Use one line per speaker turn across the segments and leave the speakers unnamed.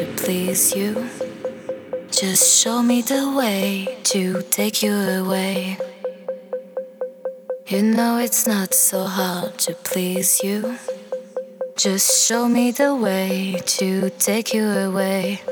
to please you. Just show me the way to take you away. You know it's not so hard to please you. Just show me the way to take you away.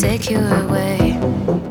Take you away.